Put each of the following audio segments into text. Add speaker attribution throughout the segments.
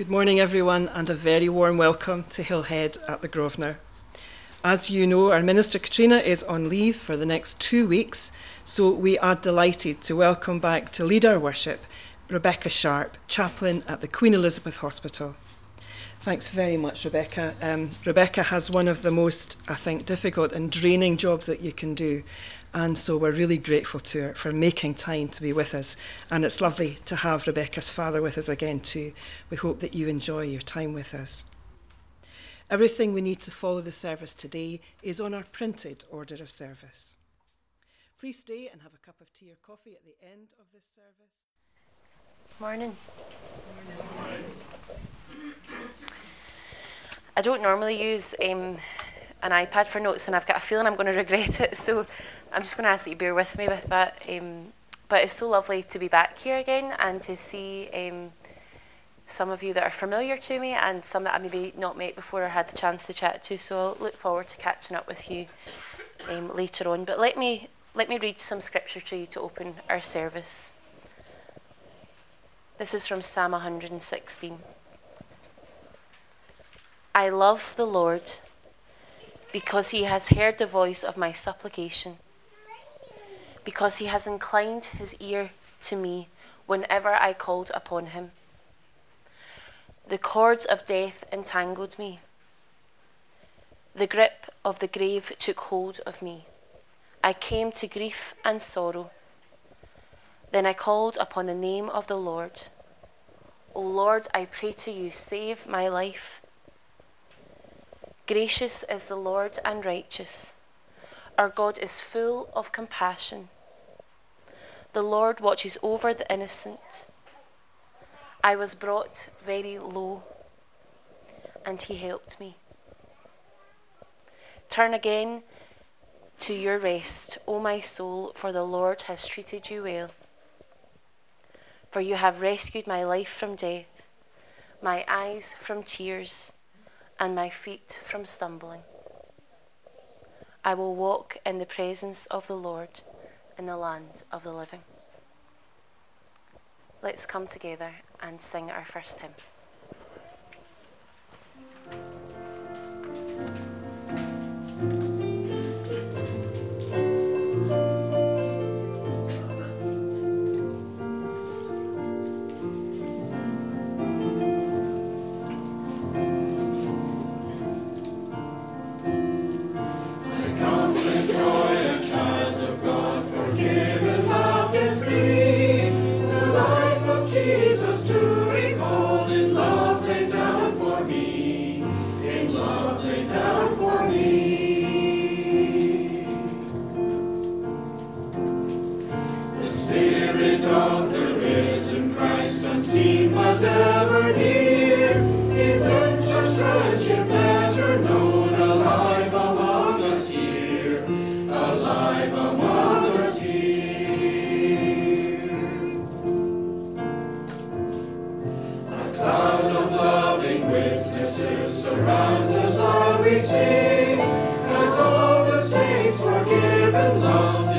Speaker 1: Good morning, everyone, and a very warm welcome to Hillhead at the Grosvenor. As you know, our Minister Katrina is on leave for the next two weeks, so we are delighted to welcome back to lead our worship Rebecca Sharp, chaplain at the Queen Elizabeth Hospital. Thanks very much, Rebecca. Um, Rebecca has one of the most, I think, difficult and draining jobs that you can do. And so we're really grateful to her for making time to be with us. And it's lovely to have Rebecca's father with us again, too. We hope that you enjoy your time with us. Everything we need to follow the service today is on our printed order of service. Please stay and have a cup of tea or coffee at the end of this service.
Speaker 2: Morning. Morning. I don't normally use um, an iPad for notes, and I've got a feeling I'm going to regret it. So I'm just going to ask that you bear with me with that. Um, but it's so lovely to be back here again and to see um, some of you that are familiar to me and some that I maybe not met before or had the chance to chat to. So I'll look forward to catching up with you um, later on. But let me let me read some scripture to you to open our service. This is from Psalm 116. I love the Lord because he has heard the voice of my supplication because he has inclined his ear to me whenever I called upon him. The cords of death entangled me. The grip of the grave took hold of me. I came to grief and sorrow. Then I called upon the name of the Lord. O Lord, I pray to you, save my life. Gracious is the Lord and righteous. Our God is full of compassion. The Lord watches over the innocent. I was brought very low, and He helped me. Turn again to your rest, O my soul, for the Lord has treated you well. For you have rescued my life from death, my eyes from tears, and my feet from stumbling. I will walk in the presence of the Lord in the land of the living. Let's come together and sing our first hymn. forgiven love.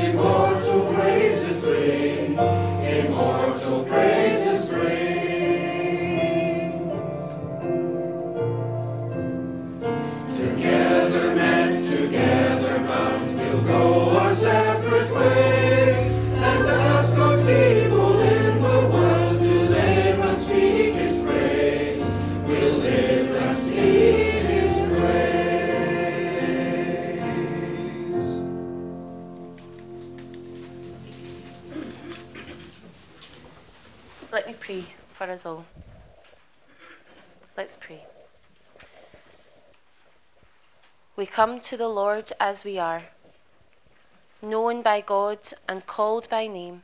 Speaker 2: Us all. Let's pray. We come to the Lord as we are, known by God and called by name.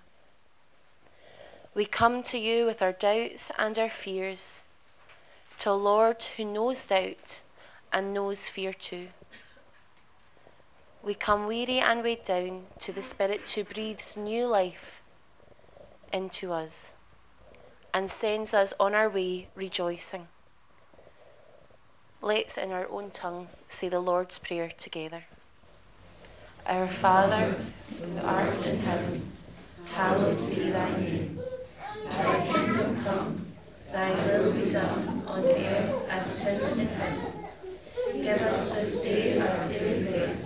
Speaker 2: We come to you with our doubts and our fears, to a Lord who knows doubt and knows fear too. We come weary and weighed down to the Spirit who breathes new life into us and sends us on our way rejoicing. Let's, in our own tongue, say the Lord's Prayer together. Our Father, who art in heaven, hallowed be thy name. Thy kingdom come, thy will be done
Speaker 3: on earth as it is in heaven. Give us this day our daily bread,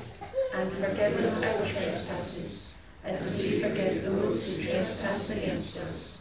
Speaker 3: and forgive us our trespasses, as we forgive those who trespass against us.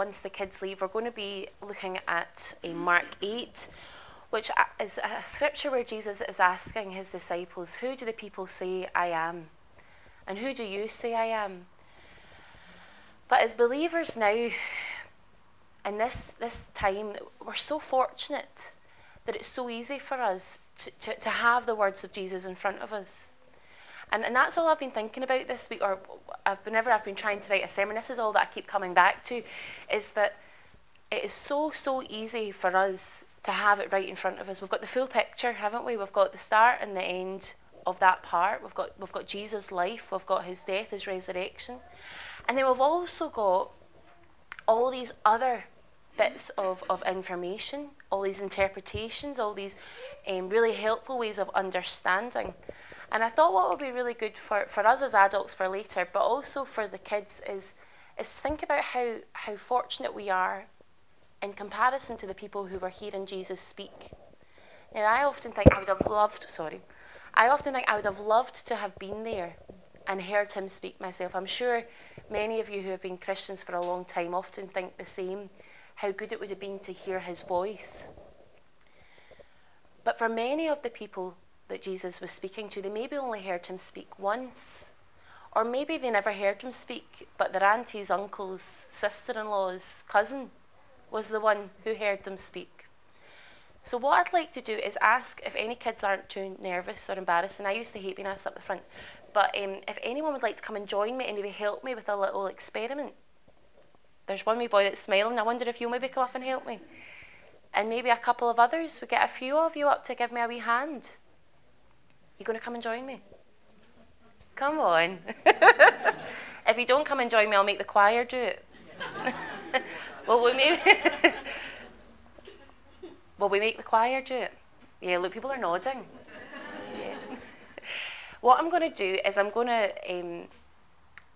Speaker 2: once the kids leave, we're going to be looking at a Mark 8, which is a scripture where Jesus is asking his disciples, Who do the people say I am? And who do you say I am? But as believers now, in this, this time, we're so fortunate that it's so easy for us to, to, to have the words of Jesus in front of us. And, and that's all I've been thinking about this week, or I've, whenever I've been trying to write a sermon, this is all that I keep coming back to, is that it is so, so easy for us to have it right in front of us. We've got the full picture, haven't we? We've got the start and the end of that part. We've got, we've got Jesus' life, we've got his death, his resurrection. And then we've also got all these other bits of, of information, all these interpretations, all these um, really helpful ways of understanding. And I thought what would be really good for, for us as adults for later, but also for the kids, is, is think about how, how fortunate we are in comparison to the people who were hearing Jesus speak. Now, I often think I would have loved, sorry, I often think I would have loved to have been there and heard him speak myself. I'm sure many of you who have been Christians for a long time often think the same, how good it would have been to hear his voice. But for many of the people that Jesus was speaking to, they maybe only heard him speak once. Or maybe they never heard him speak, but their aunties, uncles, sister in law's cousin was the one who heard them speak. So, what I'd like to do is ask if any kids aren't too nervous or embarrassed, and I used to hate being asked up the front, but um, if anyone would like to come and join me and maybe help me with a little experiment. There's one wee boy that's smiling. I wonder if you'll maybe come up and help me. And maybe a couple of others. We get a few of you up to give me a wee hand. You going to come and join me? Come on. if you don't come and join me, I'll make the choir do it. well, we maybe. Will we make the choir do it? Yeah, look, people are nodding. Yeah. what I'm going to do is I'm going to um,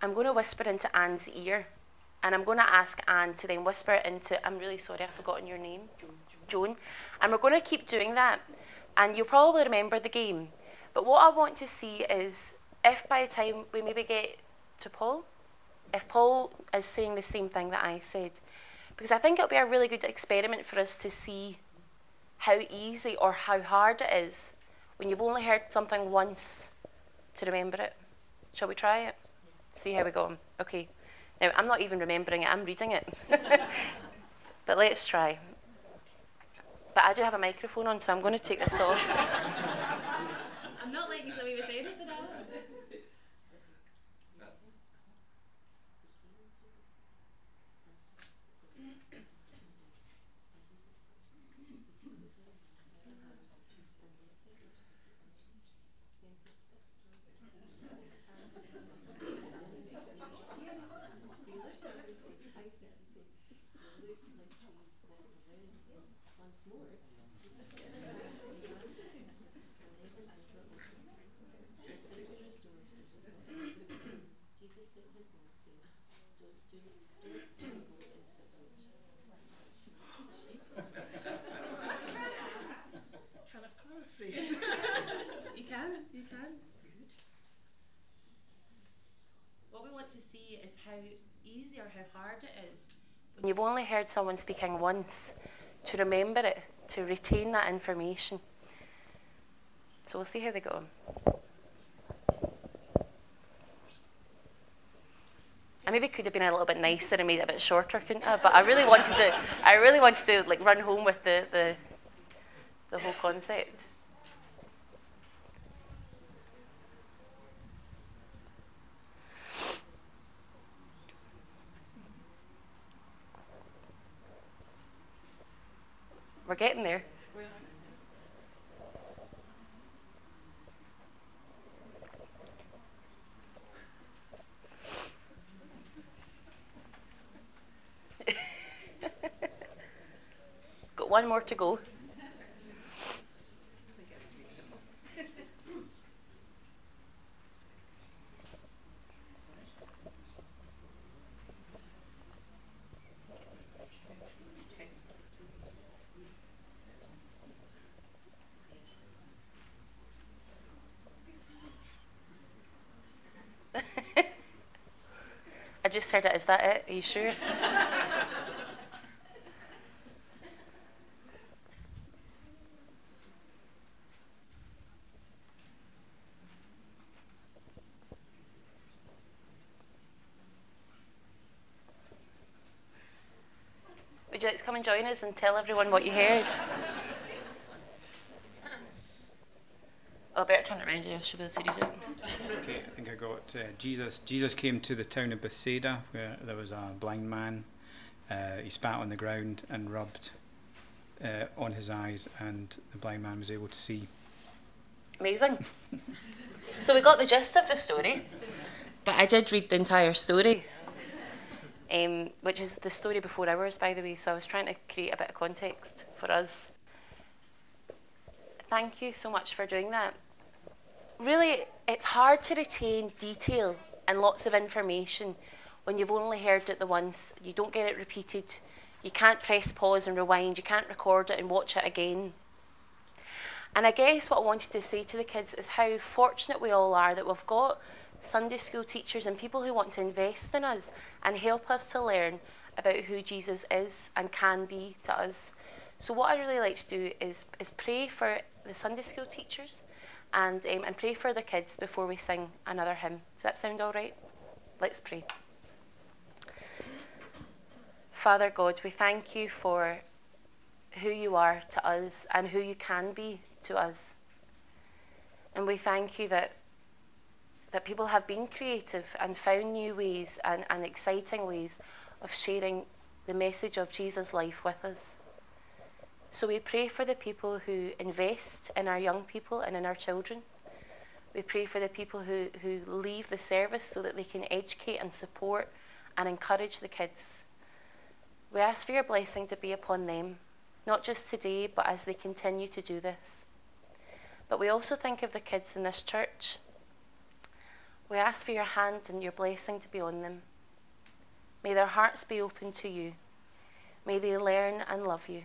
Speaker 2: I'm going to whisper into Anne's ear, and I'm going to ask Anne to then whisper into. I'm really sorry, I've forgotten your name, Joan. And we're going to keep doing that, and you'll probably remember the game. But what I want to see is if by the time we maybe get to Paul, if Paul is saying the same thing that I said, because I think it'll be a really good experiment for us to see how easy or how hard it is when you've only heard something once to remember it. Shall we try it? See how we go. Okay. Now, I'm not even remembering it, I'm reading it. but let's try. But I do have a microphone on, so I'm going to take this off.
Speaker 4: Not letting you away with anything.
Speaker 2: to see is how easy or how hard it is when you've only heard someone speaking once to remember it, to retain that information. So we'll see how they go. I maybe could have been a little bit nicer and made it a bit shorter, couldn't I? But I really wanted to. I really wanted to like run home with the the, the whole concept. We're getting there. Got one more to go. Just heard it. Is that it? Are you sure? Would you like to come and join us and tell everyone what you heard? I better turn it around. I should be able to read it.
Speaker 5: Okay, I think I got uh, Jesus. Jesus came to the town of Bethsaida where there was a blind man. Uh, he spat on the ground and rubbed uh, on his eyes, and the blind man was able to see.
Speaker 2: Amazing. so we got the gist of the story, but I did read the entire story, um, which is the story before ours, by the way. So I was trying to create a bit of context for us. Thank you so much for doing that really, it's hard to retain detail and lots of information when you've only heard it the once. You don't get it repeated. You can't press pause and rewind. You can't record it and watch it again. And I guess what I wanted to say to the kids is how fortunate we all are that we've got Sunday school teachers and people who want to invest in us and help us to learn about who Jesus is and can be to us. So what I really like to do is is pray for the Sunday school teachers and, um, and pray for the kids before we sing another hymn. Does that sound all right? Let's pray.
Speaker 3: Father God, we thank you for who you are to us and who you can be to us. And we thank you that, that people have been creative and found new ways and, and exciting ways of sharing the message of Jesus' life with us. So we pray for the people who invest in our young people and in our children. We pray for the people who, who leave the service so that they can educate and support and encourage the kids. We ask for your blessing to be upon them, not just today, but as they continue to do this. But we also think of the kids in this church. We ask for your hand and your blessing to be on them. May their hearts be open to you. May they learn and love you.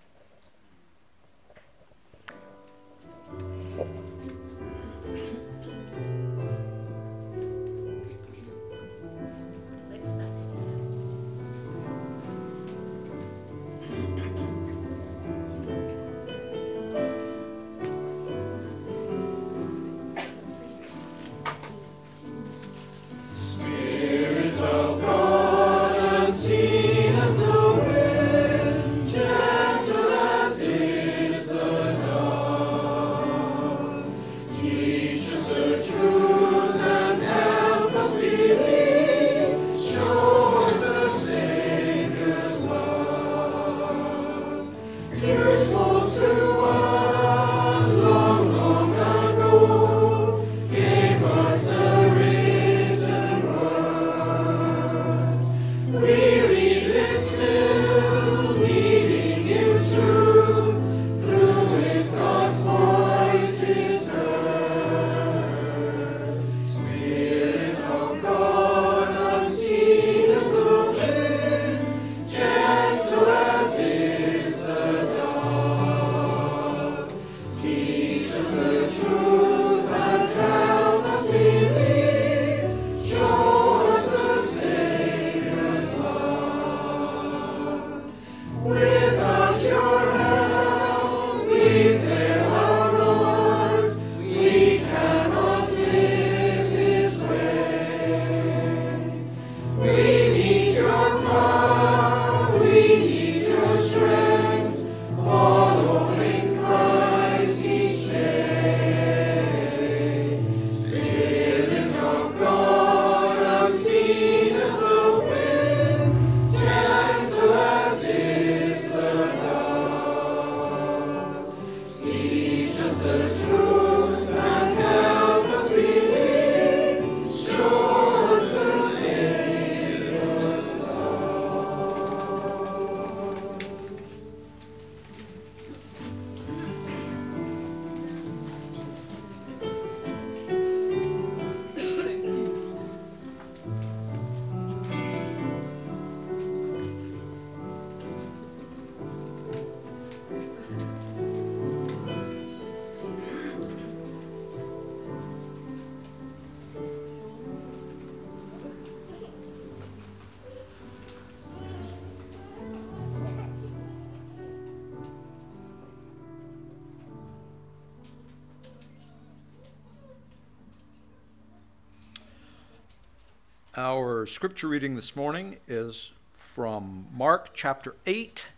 Speaker 6: Our
Speaker 7: scripture reading this morning is from Mark chapter 8,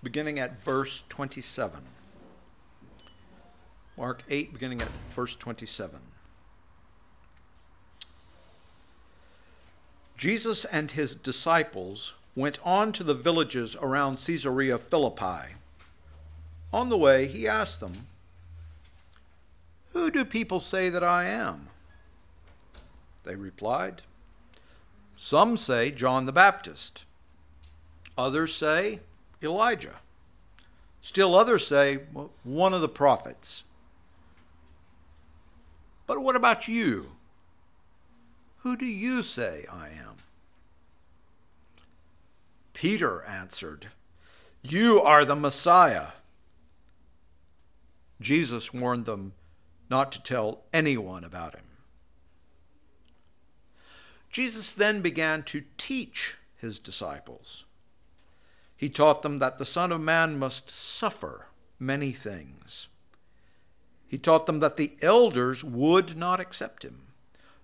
Speaker 7: beginning at verse 27. Mark 8, beginning at verse 27. Jesus and his disciples went on to the villages around Caesarea Philippi. On the way, he asked them, Who do people say that I am? They replied, Some say John the Baptist, others say Elijah, still others say one of the prophets. But what about you? Who do you say I am? Peter answered, You are the Messiah. Jesus warned them not to tell anyone about him. Jesus then began to teach his disciples. He taught them that the Son of Man must suffer many things. He taught them that the elders would not accept him,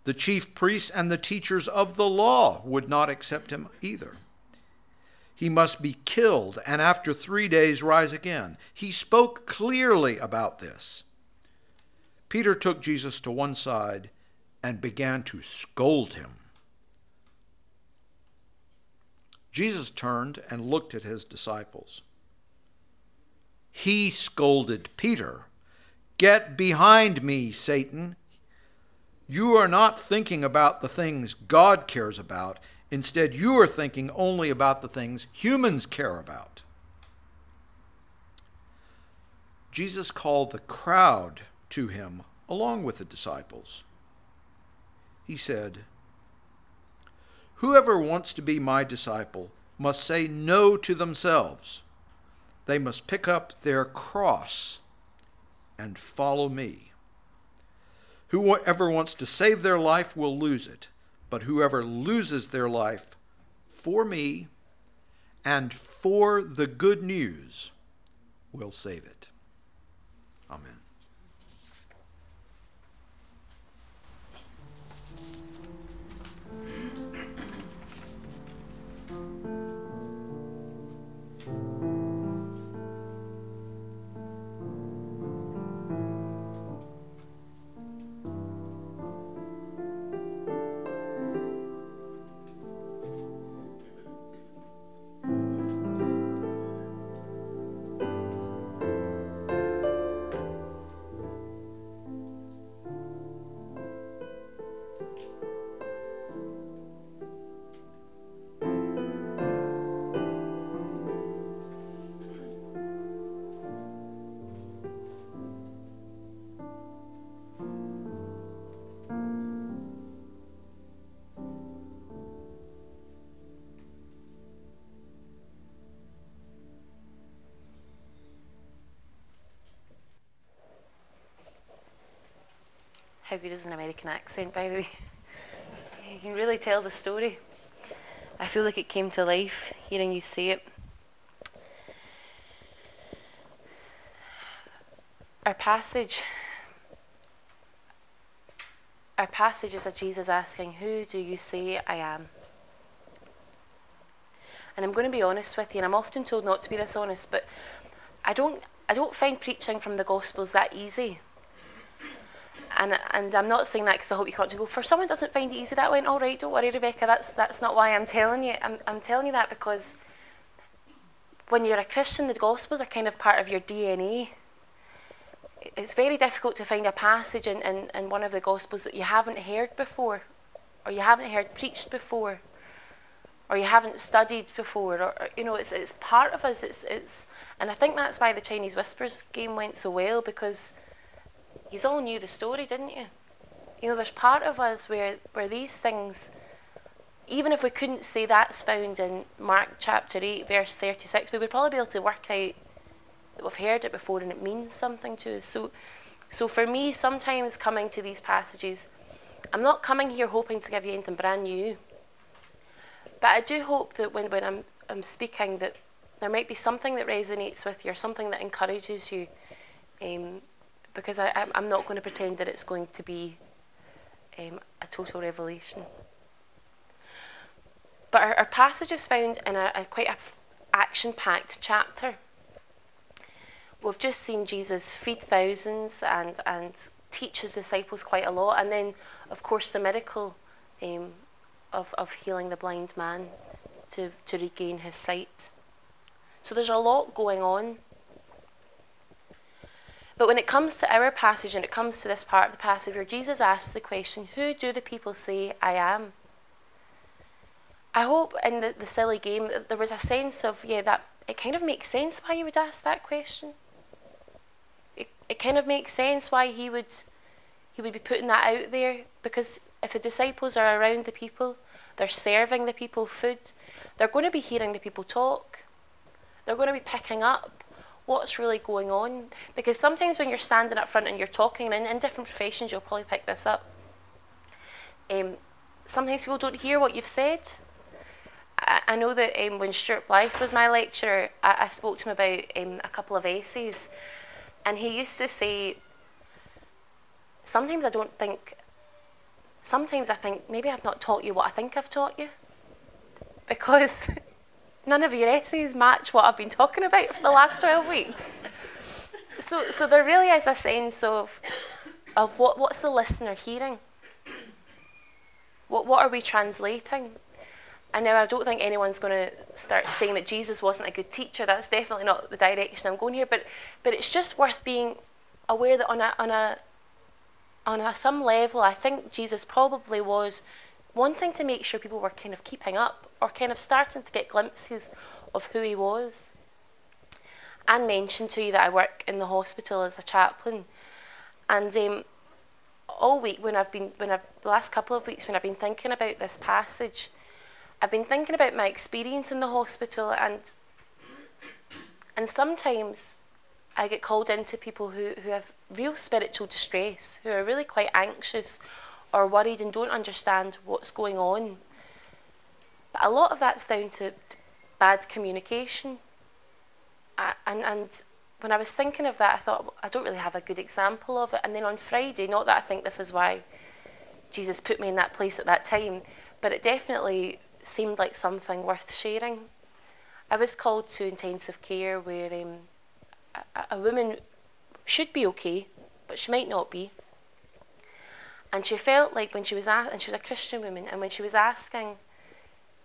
Speaker 7: The chief priests and the teachers of the law would not accept him either. He must be killed and after three days rise again. He spoke clearly about this. Peter took Jesus to one side and began to scold him. Jesus turned and looked at his disciples. He scolded Peter, Get behind me, Satan. You are not thinking about the things God cares about. Instead, you are thinking only about the things humans care about. Jesus called the crowd to him along with the disciples. He said, Whoever wants to be my disciple must say no to themselves. They must pick up their cross and follow me. Whoever wants to save their life will lose it, but whoever loses their life for me and for the good news will save it. Amen.
Speaker 2: How good is an American accent, by the way? You can really tell the story. I feel like it came to life hearing you say it. Our passage our passage is that Jesus asking, Who do you say I am? And I'm going to be honest with you, and I'm often told not to be this honest, but I don't I don't find preaching from the Gospels that easy and and I'm not saying that because I hope you got to go. For someone doesn't find it easy that way, all right, don't worry, Rebecca. That's that's not why I'm telling you. I'm I'm telling you that because when you're a Christian, the Gospels are kind of part of your DNA. It's very difficult to find a passage in, in, in one of the Gospels that you haven't heard before, or you haven't heard preached before, or you haven't studied before, or, or you know, it's it's part of us. It's it's, and I think that's why the Chinese Whispers game went so well because you all knew the story, didn't you? You know, there's part of us where, where these things, even if we couldn't say that's found in Mark chapter 8, verse 36, we would probably be able to work out that we've heard it before and it means something to us. So, so for me, sometimes coming to these passages, I'm not coming here hoping to give you anything brand new. But I do hope that when, when I'm, I'm speaking, that there might be something that resonates with you or something that encourages you. Um, because I, I'm not going to pretend that it's going to be um, a total revelation. But our, our passage is found in a, a quite a action-packed chapter. We've just seen Jesus feed thousands and, and teach his disciples quite a lot, and then, of course, the miracle um, of, of healing the blind man to, to regain his sight. So there's a lot going on but when it comes to our passage and it comes to this part of the passage where Jesus asks the question, Who do the people say I am? I hope in the, the silly game that there was a sense of, yeah, that it kind of makes sense why you would ask that question. It, it kind of makes sense why he would he would be putting that out there because if the disciples are around the people, they're serving the people food, they're going to be hearing the people talk. They're going to be picking up what's really going on. Because sometimes when you're standing up front and you're talking, and in different professions, you'll probably pick this up. Um, sometimes people don't hear what you've said. I, I know that um, when Stuart Blythe was my lecturer, I, I spoke to him about um, a couple of essays, and he used to say, sometimes I don't think sometimes I think maybe I've not taught you what I think I've taught you because none of your essays match what I've been talking about for the last 12 weeks. So, so there really is a sense of, of what, what's the listener hearing? What, what are we translating? And now I don't think anyone's going to start saying that Jesus wasn't a good teacher. That's definitely not the direction I'm going here. But, but it's just worth being aware that on a, on a, on a, some level, I think Jesus probably was wanting to make sure people were kind of keeping up or kind of starting to get glimpses of who he was. Anne mentioned to you that I work in the hospital as a chaplain, and um, all week when I've been when I've the last couple of weeks when I've been thinking about this passage, I've been thinking about my experience in the hospital and and sometimes I get called into people who, who have real spiritual distress, who are really quite anxious or worried and don't understand what's going on. But a lot of that's down to, to bad communication. Uh, and, and when I was thinking of that, I thought, well, I don't really have a good example of it. And then on Friday, not that I think this is why Jesus put me in that place at that time, but it definitely seemed like something worth sharing. I was called to intensive care where um, a, a woman should be okay, but she might not be. And she felt like when she was a- and she was a Christian woman, and when she was asking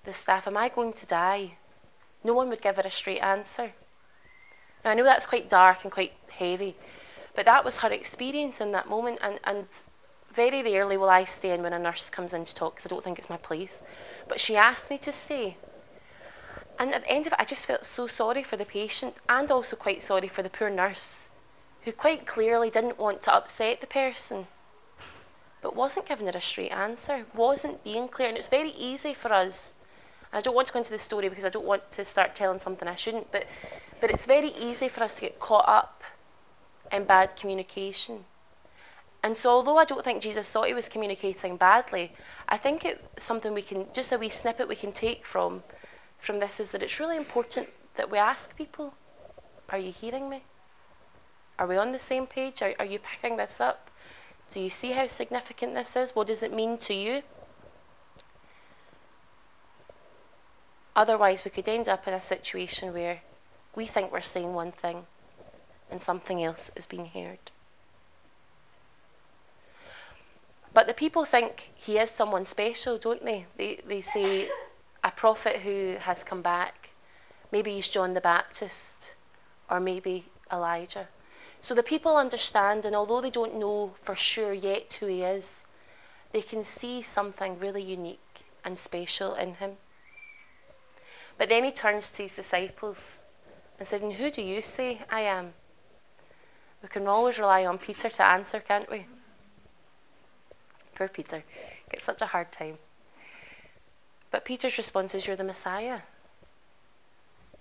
Speaker 2: the staff, "Am I going to die?" No one would give her a straight answer. Now I know that's quite dark and quite heavy, but that was her experience in that moment, and and very rarely will I stay when a nurse comes in to talk because I don't think it's my place. But she asked me to stay. And at the end of it, I just felt so sorry for the patient and also quite sorry for the poor nurse, who quite clearly didn't want to upset the person, but wasn't giving her a straight answer, wasn't being clear. And it's very easy for us, and I don't want to go into the story because I don't want to start telling something I shouldn't, but, but it's very easy for us to get caught up in bad communication. And so, although I don't think Jesus thought he was communicating badly, I think it's something we can, just a wee snippet we can take from, from this is that it's really important that we ask people, Are you hearing me? Are we on the same page? Are, are you picking this up? Do you see how significant this is? What does it mean to you? Otherwise, we could end up in a situation where we think we're saying one thing and something else is being heard. But the people think he is someone special, don't they? They, they say a prophet who has come back. Maybe he's John the Baptist, or maybe Elijah. So the people understand, and although they don't know for sure yet who he is, they can see something really unique and special in him. But then he turns to his disciples and said, And who do you say I am? We can always rely on Peter to answer, can't we? Poor Peter. Gets such a hard time. But Peter's response is, You're the Messiah.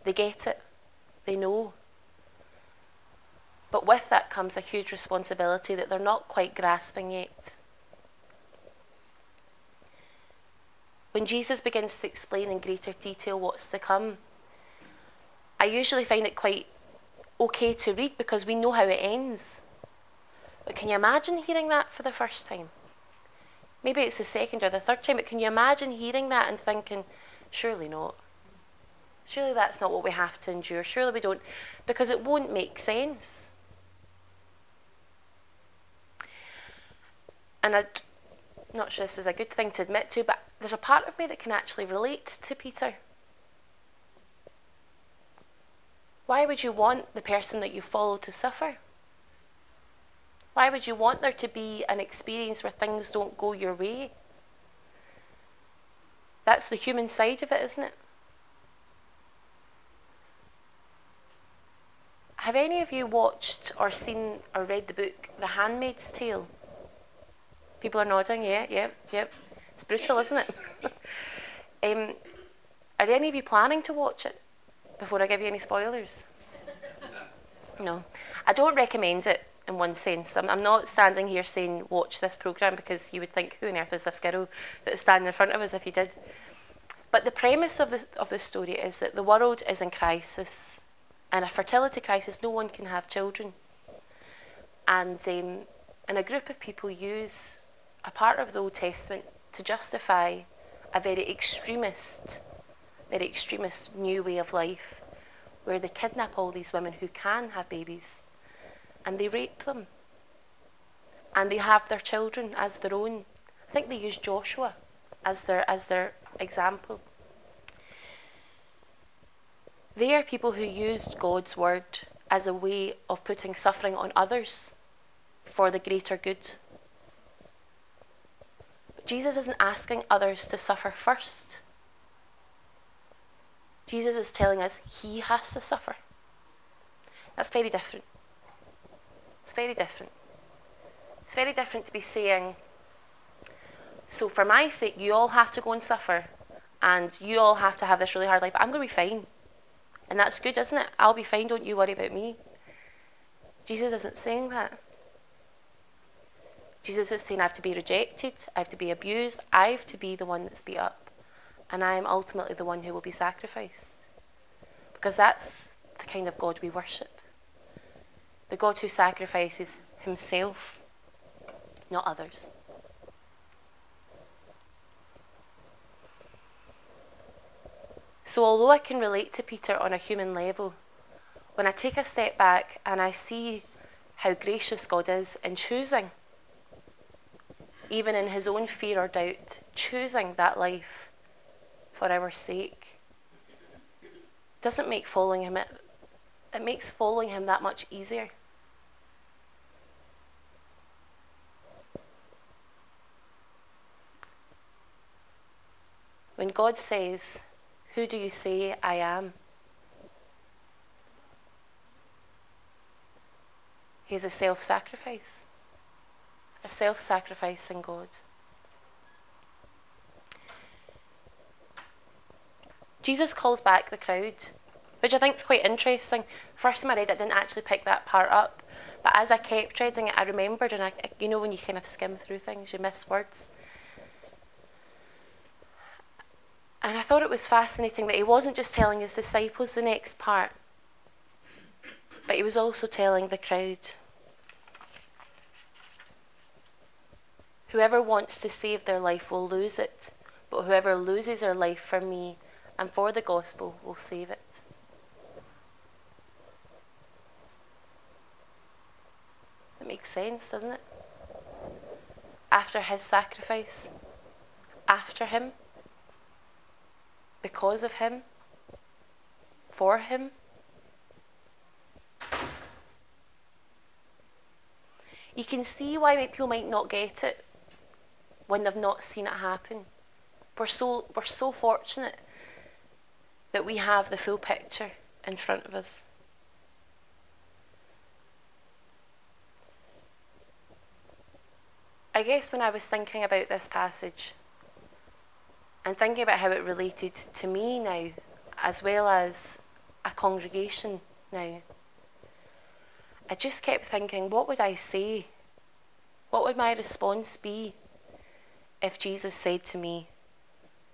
Speaker 2: They get it, they know. But with that comes a huge responsibility that they're not quite grasping yet. When Jesus begins to explain in greater detail what's to come, I usually find it quite okay to read because we know how it ends. But can you imagine hearing that for the first time? Maybe it's the second or the third time, but can you imagine hearing that and thinking, surely not? Surely that's not what we have to endure. Surely we don't, because it won't make sense. And I'm not sure this is a good thing to admit to, but there's a part of me that can actually relate to Peter. Why would you want the person that you follow to suffer? Why would you want there to be an experience where things don't go your way? That's the human side of it, isn't it? Have any of you watched or seen or read the book The Handmaid's Tale? People are nodding, yeah, yeah, yeah. It's brutal, isn't it? um, are any of you planning to watch it before I give you any spoilers? No. I don't recommend it in one sense. I'm, I'm not standing here saying watch this programme because you would think, who on earth is this girl that's standing in front of us if you did? But the premise of the, of the story is that the world is in crisis. In a fertility crisis, no one can have children. And, um, and a group of people use a part of the Old Testament to justify a very extremist, very extremist new way of life where they kidnap all these women who can have babies and they rape them and they have their children as their own. I think they use Joshua as their as their example. They are people who used God's word as a way of putting suffering on others for the greater good. Jesus isn't asking others to suffer first. Jesus is telling us he has to suffer. That's very different. It's very different. It's very different to be saying, so for my sake, you all have to go and suffer, and you all have to have this really hard life. but I'm going to be fine. And that's good, isn't it? I'll be fine, don't you worry about me. Jesus isn't saying that. Jesus is saying, I have to be rejected, I have to be abused, I have to be the one that's beat up, and I am ultimately the one who will be sacrificed. Because that's the kind of God we worship. The God who sacrifices himself, not others. So, although I can relate to Peter on a human level, when I take a step back and I see how gracious God is in choosing, even in his own fear or doubt, choosing that life for our sake, doesn't make following him, it, it makes following him that much easier. When God says, who do you say I am? He's a self sacrifice, a self sacrificing God. Jesus calls back the crowd, which I think is quite interesting. First time I read it, I didn't actually pick that part up, but as I kept reading it, I remembered, and I, you know, when you kind of skim through things, you miss words. And I thought it was fascinating that he wasn't just telling his disciples the next part, but he was also telling the crowd. Whoever wants to save their life will lose it, but whoever loses their life for me and for the gospel will save it. It makes sense, doesn't it? After his sacrifice, after him, because of him, for him. You can see why people might not get it when they've not seen it happen. We're so, we're so fortunate that we have the full picture in front of us. I guess when I was thinking about this passage, and thinking about how it related to me now, as well as a congregation now, I just kept thinking, what would I say? What would my response be if Jesus said to me,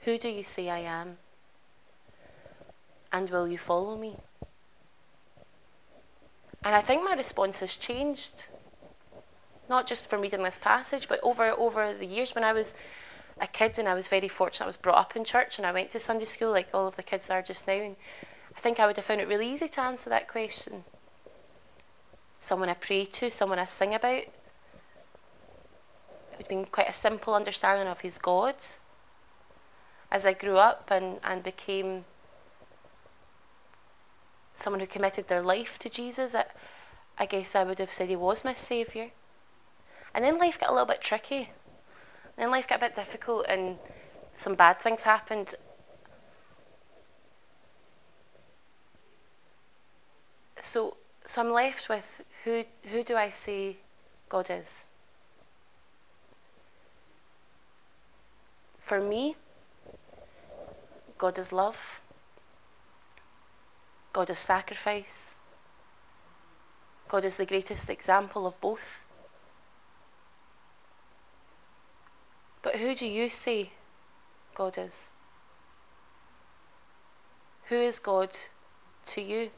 Speaker 2: Who do you say I am? And will you follow me? And I think my response has changed, not just from reading this passage, but over, over the years when I was a kid and I was very fortunate. I was brought up in church and I went to Sunday school like all of the kids are just now. And I think I would have found it really easy to answer that question. Someone I pray to, someone I sing about. Been quite a simple understanding of his God. As I grew up and, and became someone who committed their life to Jesus, I, I guess I would have said he was my saviour. And then life got a little bit tricky. Then life got a bit difficult and some bad things happened. So, so I'm left with who, who do I say God is? For me, God is love. God is sacrifice. God is the greatest example of both. But who do you say God is? Who is God to you?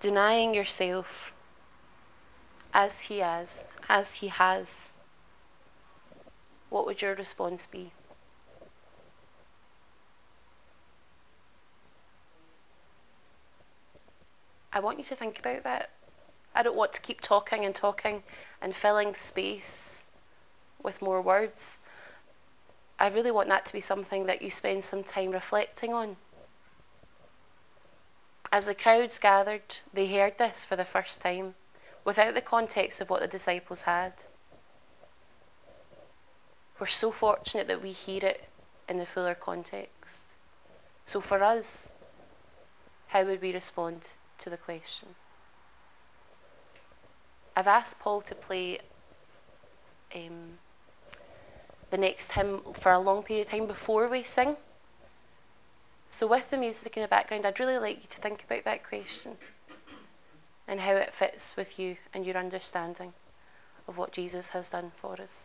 Speaker 2: Denying yourself as he has, as he has, what would your response be? I want you to think about that. I don't want to keep talking and talking and filling the space with more words. I really want that to be something that you spend some time reflecting on. As the crowds gathered, they heard this for the first time, without the context of what the disciples had. We're so fortunate that we hear it in the fuller context. So for us, how would we respond to the question? I've asked Paul to play um, the next hymn for a long period of time before we sing. So, with the music in the background, I'd really like you to think about that question and how it fits with you and your understanding of what Jesus has done for us.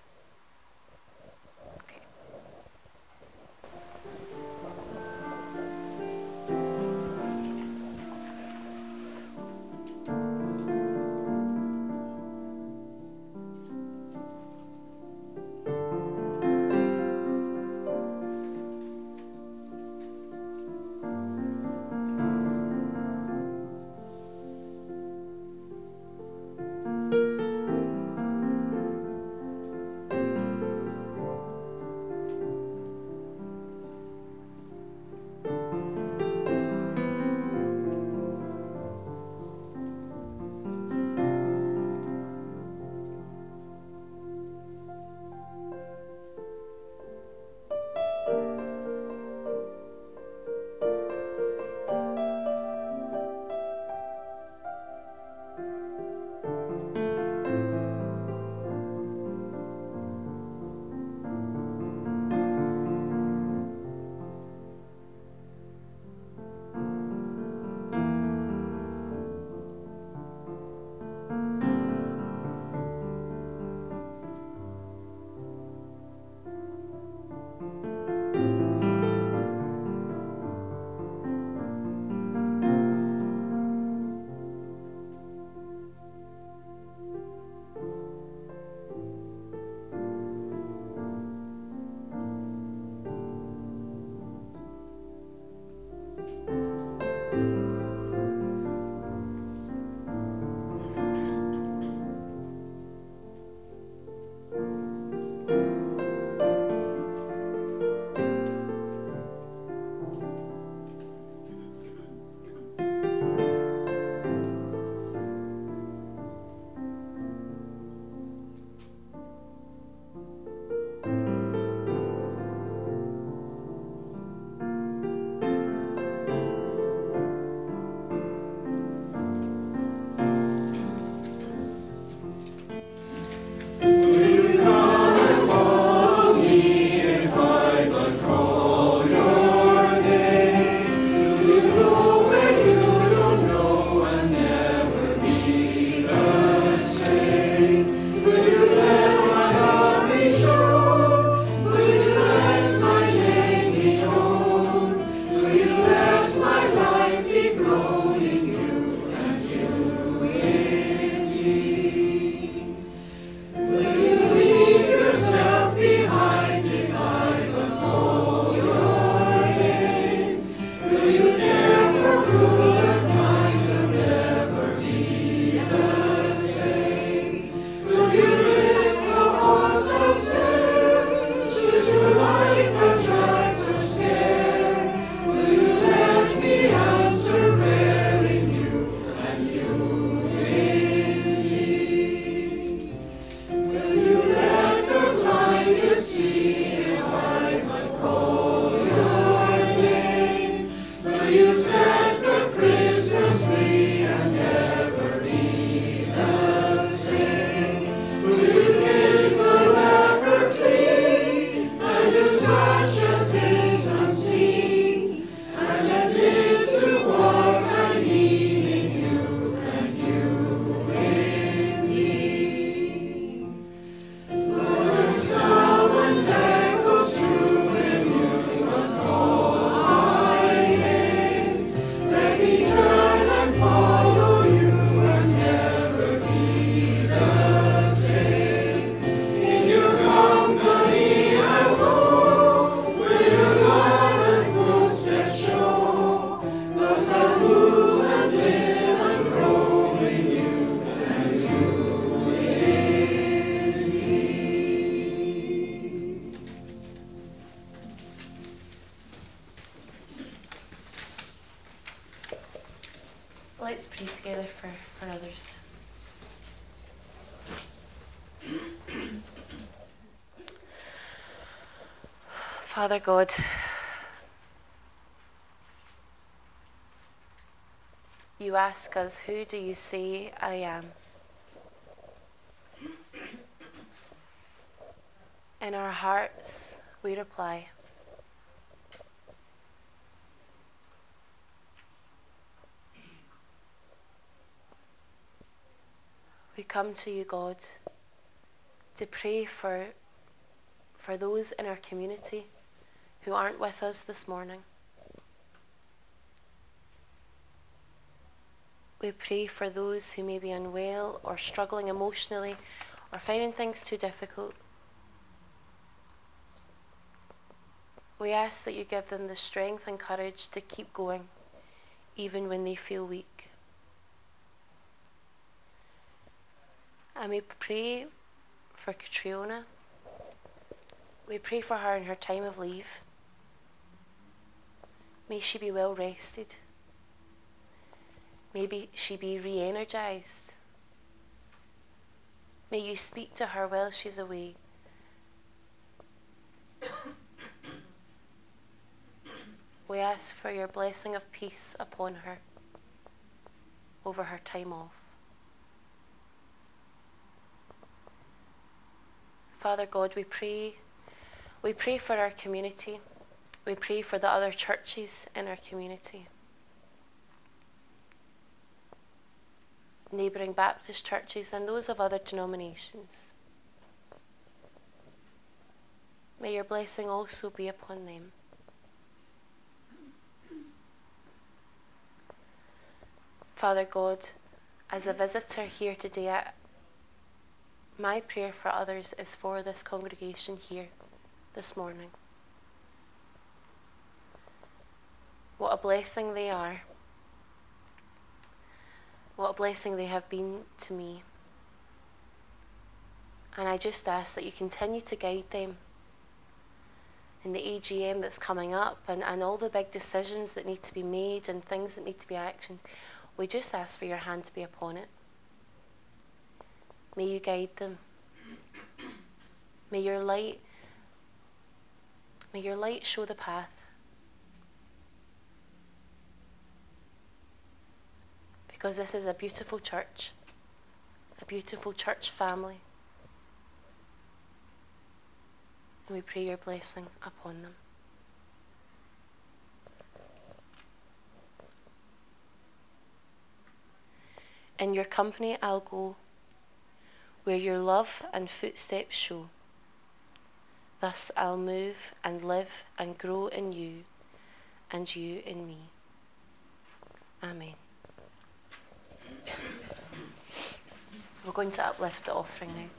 Speaker 2: Father God, you ask us, Who do you say I am? In our hearts, we reply, We come to you, God, to pray for, for those in our community who aren't with us this morning. We pray for those who may be unwell or struggling emotionally or finding things too difficult. We ask that you give them the strength and courage to keep going, even when they feel weak. And we pray for Catriona. We pray for her in her time of leave. May she be well rested. Maybe she be re energized. May you speak to her while she's away. We ask for your blessing of peace upon her over her time off. Father God, we pray we pray for our community. We pray for the other churches in our community. Neighbouring Baptist churches and those of other denominations. May your blessing also be upon them. Father God, as a visitor here today, my prayer for others is for this congregation here this morning. What a blessing they are. What a blessing they have been to me. And I just ask that you continue to guide them in the AGM that's coming up and, and all the big decisions that need to be made and things that need to be actioned. We just ask for your hand to be upon it. May you guide them. May your light may your light show the path. Because this is a beautiful church, a beautiful church family. And we pray your blessing upon them. In your company I'll go, where your love and footsteps show. Thus I'll move and live and grow in you, and you in me. Amen. We're going to uplift the offering now.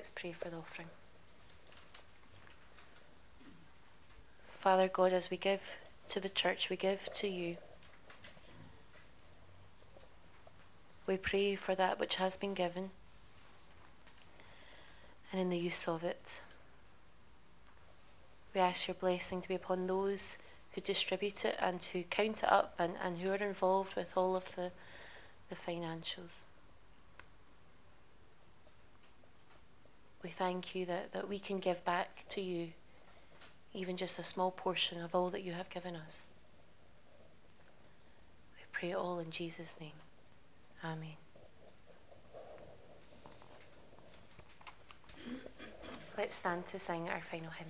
Speaker 3: Let's pray for the offering. Father God, as we give to the church, we give to you. We pray for that which has been given and in the use of it. We ask your blessing to be upon those who distribute it and who count it up and, and who are involved with all of the, the financials. We thank you that, that we can give back to you even just a small portion of all that you have given us. We pray all in Jesus' name. Amen. Let's stand to sing our final hymn.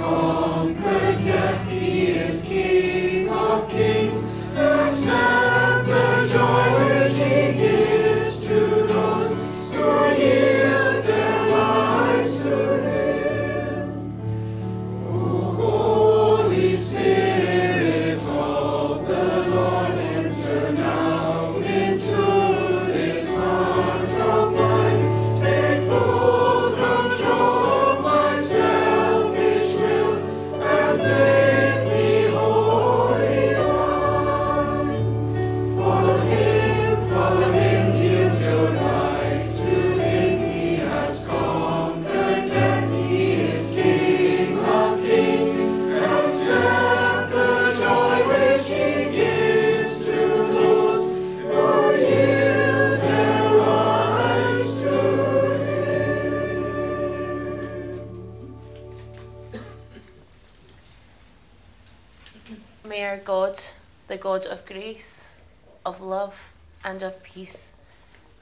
Speaker 3: May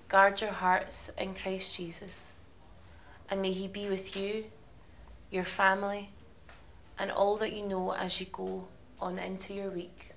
Speaker 3: guard your hearts in Christ Jesus. And may He be with you, your family, and all that you know as you go on into your week.